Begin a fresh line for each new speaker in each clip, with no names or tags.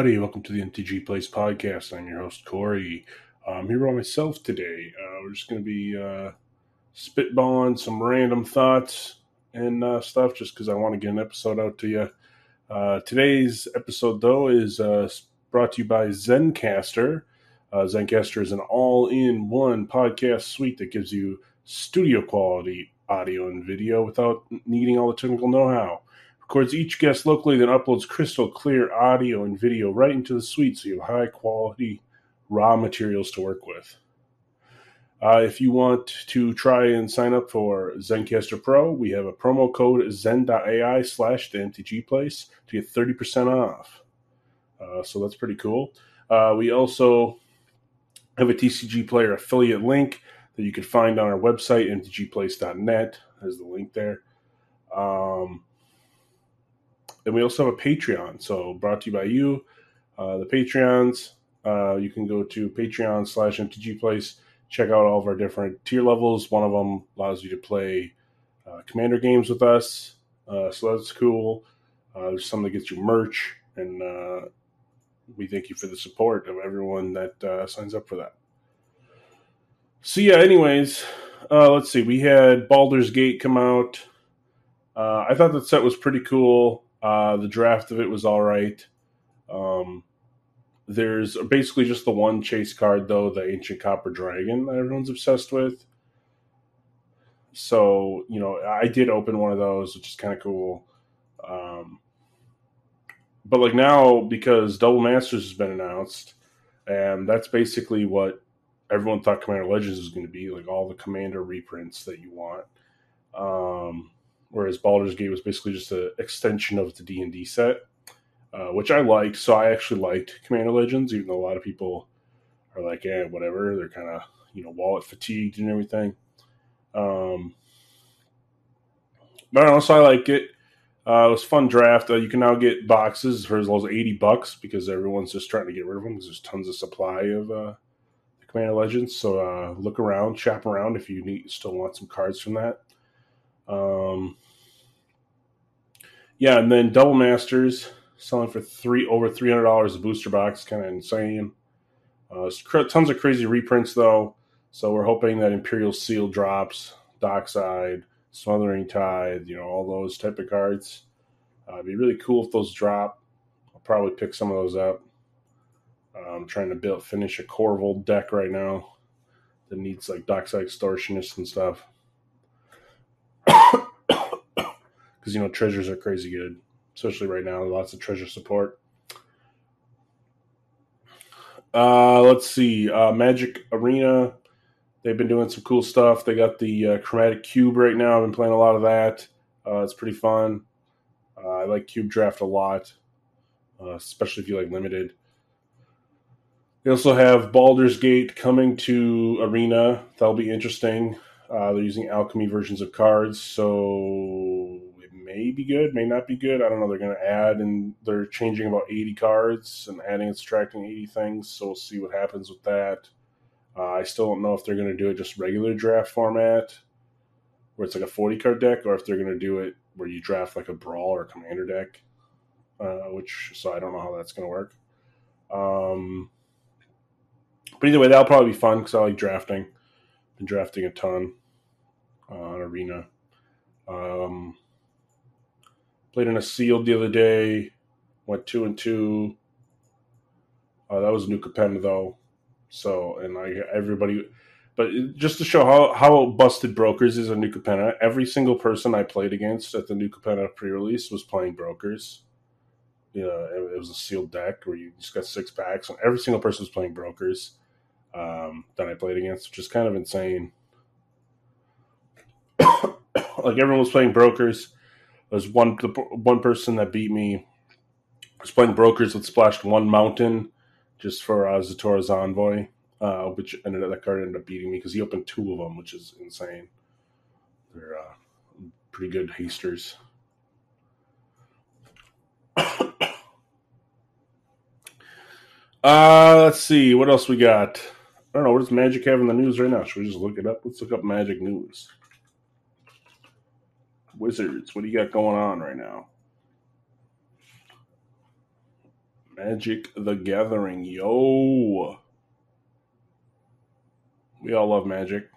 everybody. Welcome to the MTG Place podcast. I'm your host, Corey. I'm here by myself today. Uh, we're just going to be uh, spitballing some random thoughts and uh, stuff just because I want to get an episode out to you. Uh, today's episode, though, is uh, brought to you by Zencastr. Uh, Zencastr is an all in one podcast suite that gives you studio quality audio and video without needing all the technical know how records each guest locally, then uploads crystal clear audio and video right into the suite so you have high quality raw materials to work with. Uh, if you want to try and sign up for Zencastr Pro, we have a promo code zen.ai slash the MTG place to get 30% off. Uh, so that's pretty cool. Uh, we also have a TCG player affiliate link that you can find on our website, mtgplace.net. There's the link there. Um, and we also have a Patreon. So brought to you by you, uh, the Patreons. Uh, you can go to Patreon slash MTG Place. Check out all of our different tier levels. One of them allows you to play uh, Commander games with us, uh, so that's cool. Uh, there's some that gets you merch, and uh, we thank you for the support of everyone that signs up for that. So yeah, anyways, let's see. We had Baldur's Gate come out. I thought that set was pretty cool. Uh, the draft of it was all right. Um, there's basically just the one chase card, though, the Ancient Copper Dragon that everyone's obsessed with. So, you know, I did open one of those, which is kind of cool. Um, but like now, because Double Masters has been announced, and that's basically what everyone thought Commander Legends was going to be like all the Commander reprints that you want. Um, whereas Baldur's Gate was basically just an extension of the D and D set, uh, which I liked. So I actually liked Commander Legends, even though a lot of people are like, "Yeah, whatever." They're kind of you know wallet fatigued and everything. Um, but also I like it. Uh, it was fun draft. Uh, you can now get boxes for as low as eighty bucks because everyone's just trying to get rid of them because there's tons of supply of uh, Commander Legends. So uh, look around, shop around if you need, still want some cards from that. Um, yeah, and then Double Masters selling for three over three hundred dollars a booster box, kind of insane. Uh, tons of crazy reprints though, so we're hoping that Imperial Seal drops, Dockside, Smothering Tithe, you know, all those type of cards. Uh, it'd be really cool if those drop. I'll probably pick some of those up. Uh, I'm trying to build finish a Korvold deck right now that needs like Dockside Extortionist and stuff because you know treasures are crazy good, especially right now. Lots of treasure support. Uh, let's see, uh, Magic Arena. They've been doing some cool stuff. They got the uh, Chromatic Cube right now. I've been playing a lot of that. Uh, it's pretty fun. Uh, I like Cube Draft a lot, uh, especially if you like limited. They also have Baldur's Gate coming to Arena. That'll be interesting. Uh, they're using alchemy versions of cards, so it may be good, may not be good. I don't know. They're going to add and they're changing about 80 cards and adding and subtracting 80 things, so we'll see what happens with that. Uh, I still don't know if they're going to do it just regular draft format, where it's like a 40 card deck, or if they're going to do it where you draft like a brawl or a commander deck. Uh, which so I don't know how that's going to work. Um, but either way, that'll probably be fun because I like drafting. Been drafting a ton uh, arena. Um, played in a sealed the other day. Went two and two. Uh, that was New Capenna though. So and I everybody, but just to show how how busted brokers is a New Capenna. Every single person I played against at the New Capenna pre-release was playing brokers. You know, it, it was a sealed deck where you just got six packs, and every single person was playing brokers um, that I played against, which is kind of insane. Like everyone was playing brokers. There's one the one person that beat me was playing brokers that splashed one mountain just for uh, Ziatora's envoy, uh, which ended up that card ended up beating me because he opened two of them, which is insane. They're uh, pretty good hasters. uh, let's see what else we got. I don't know. What does Magic have in the news right now? Should we just look it up? Let's look up Magic news. Wizards, what do you got going on right now? Magic the Gathering, yo. We all love Magic.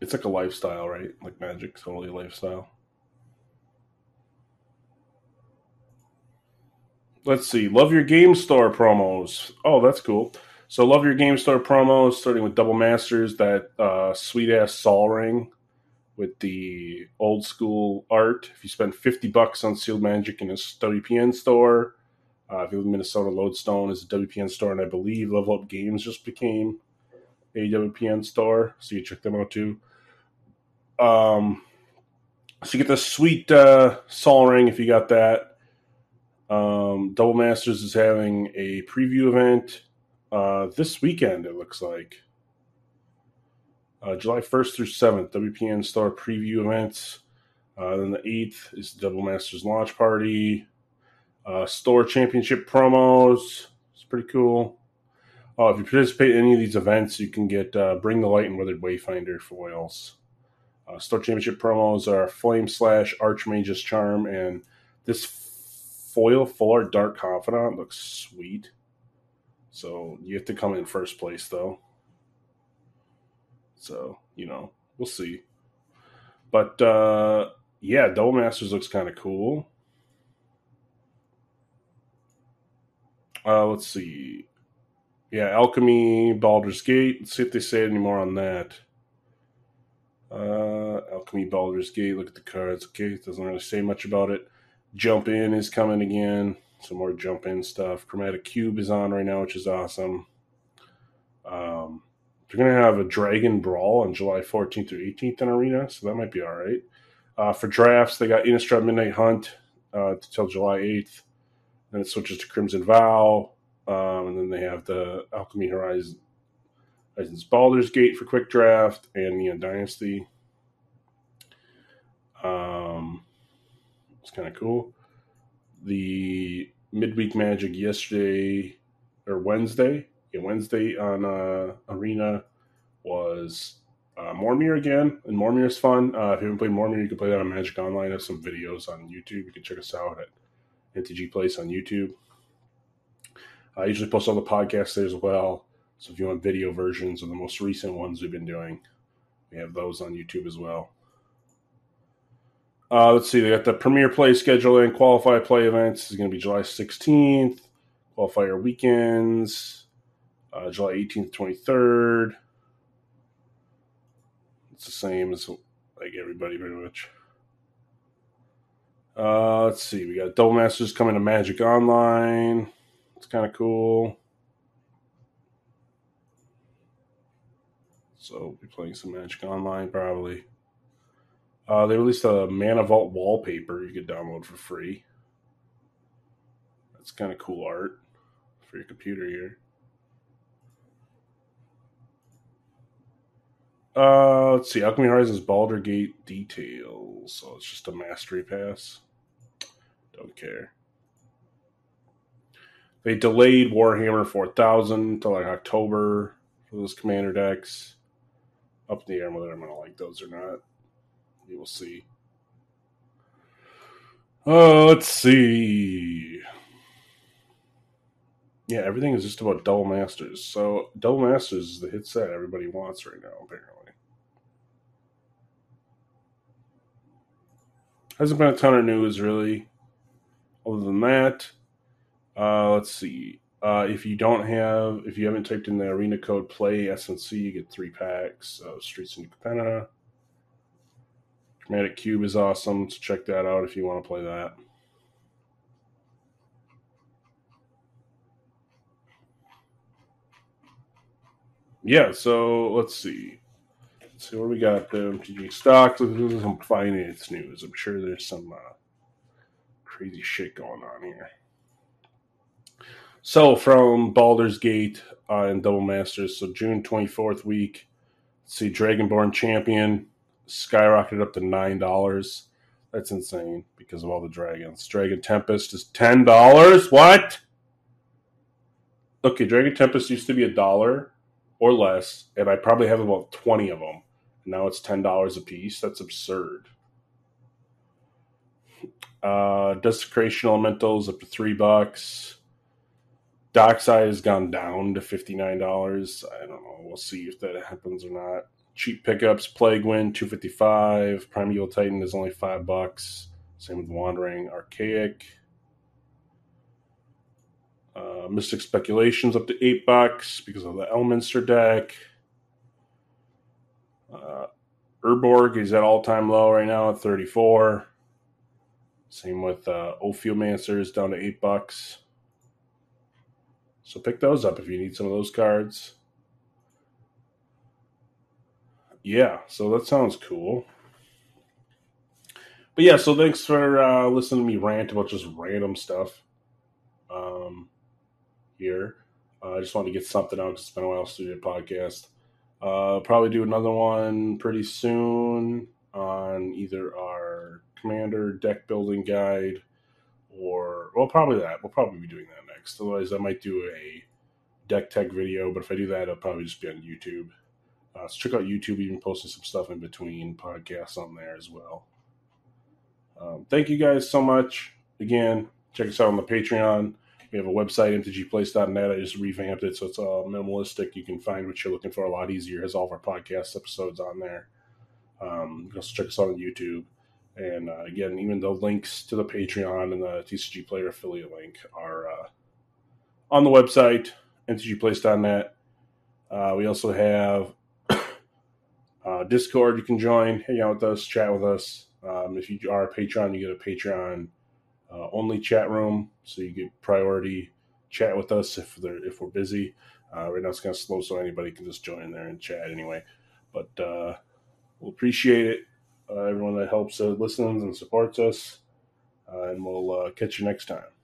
It's like a lifestyle, right? Like Magic, totally a lifestyle. Let's see. Love your game store promos. Oh, that's cool. So love your game store promos, starting with Double Masters, that uh, sweet ass Sol ring with the old school art. If you spend fifty bucks on sealed magic in a WPN store, uh, if you live in Minnesota, Lodestone is a WPN store, and I believe Level Up Games just became a WPN store, so you check them out too. Um, so you get the sweet uh, Sol ring if you got that. Um, Double Masters is having a preview event uh, this weekend, it looks like. Uh, July 1st through 7th, WPN Star preview events. Uh, then the 8th is Double Masters launch party. Uh, store championship promos. It's pretty cool. Uh, if you participate in any of these events, you can get uh, Bring the Light and Weathered Wayfinder foils. Uh, store championship promos are Flame Slash, Archmage's Charm, and this foil full art Dark Confidant looks sweet. So you have to come in first place, though. So, you know, we'll see. But uh, yeah, Double Masters looks kind of cool. Uh, let's see. Yeah, Alchemy, Baldur's Gate. Let's see if they say any more on that. Uh, Alchemy, Baldur's Gate. Look at the cards. Okay, it doesn't really say much about it. Jump In is coming again some more jump in stuff. Chromatic Cube is on right now, which is awesome. Um, they're going to have a Dragon Brawl on July 14th through 18th in Arena, so that might be all right. Uh, for drafts, they got Innistrad Midnight Hunt uh, until July 8th. Then it switches to Crimson Vow. Um, and then they have the Alchemy Horizon, Horizons Baldur's Gate for quick draft and Neon Dynasty. Um, it's kind of cool the midweek magic yesterday or Wednesday. Yeah, Wednesday on uh, Arena was uh, Momir again, and Momir is fun. Uh, if you haven't played Momir, you can play that on Magic Online. I have some videos on YouTube. You can check us out at MTG Place on YouTube. I usually post all the podcasts there as well. So if you want video versions of the most recent ones we've been doing, we have those on YouTube as well. Uh, let's see. They got the Premier Play schedule and qualify play events. This is going to be July 16th. Qualifier weekends, uh, July 18th, 23rd. It's the same as like everybody pretty much. Uh, let's see. We got Double Masters coming to Magic Online. It's kind of cool. So we'll be playing some Magic Online probably. Uh, they released a Mana Vault wallpaper you could download for free. That's kind of cool art for your computer here. Uh, let's see. Alchemy Horizons Baldur Gate details. So it's just a mastery pass. Don't care. They delayed Warhammer 4000 until like October for those commander decks. Up in the air whether I'm going to like those or not. We will see. Uh, let's see. Yeah, everything is just about Double Masters. So Double Masters is the hit set everybody wants right now, apparently. Hasn't been a ton of news really. Other than that, uh, let's see. Uh, if you don't have, if you haven't typed in the arena code play SNC, you get three packs of Streets New Capenna. Chromatic Cube is awesome, so check that out if you want to play that. Yeah, so let's see. Let's see what we got there. MTG stocks. Some finance news. I'm sure there's some uh, crazy shit going on here. So from Baldur's Gate uh, and Double Masters, so June 24th week, see Dragonborn Champion skyrocketed up to nine dollars. That's insane because of all the dragons. Dragon Tempest is ten dollars. What? okay, Dragon Tempest used to be a dollar or less, and I probably have about twenty of them. Now it's ten dollars a piece. That's absurd. Uh, Desecration Elementals up to three bucks. Dockside has gone down to fifty nine dollars. I don't know. We'll see if that happens or not. Cheap pickups: Plague Wind two fifty five. Primeval Titan is only five bucks. Same with Wandering Archaic. Uh, Mystic Speculations up to eight bucks because of the Elminster deck. Uh, Urborg is at all time low right now at 34. Same with uh, Ophiomancers down to eight bucks. So pick those up if you need some of those cards. Yeah, so that sounds cool. But yeah, so thanks for uh, listening to me rant about just random stuff um, here. Uh, I just wanted to get something out because it's been a while since we did a podcast. Uh, probably do another one pretty soon on either our commander deck building guide or well probably that we'll probably be doing that next otherwise i might do a deck tech video but if i do that it'll probably just be on youtube uh, so check out youtube We've been posting some stuff in between podcasts on there as well. Um, thank you guys so much. Again check us out on the patreon. We have a website mtgplace.net i just revamped it so it's all minimalistic. You can find what you're looking for a lot easier. It has all of our podcast episodes on there. Um, also check us out on youtube. And uh, again, even the links to the Patreon and the TCG Player affiliate link are uh, on the website, mtgplace.net. Uh, we also have uh, Discord you can join, hang out with us, chat with us. Um, if you are a Patreon, you get a Patreon uh, only chat room, so you get priority chat with us if they're if we're busy. Uh, right now it's kind of slow, so anybody can just join in there and chat anyway. But we'll appreciate it uh, everyone that helps, uh, listens, and supports us. Uh, and we'll uh, catch you next time.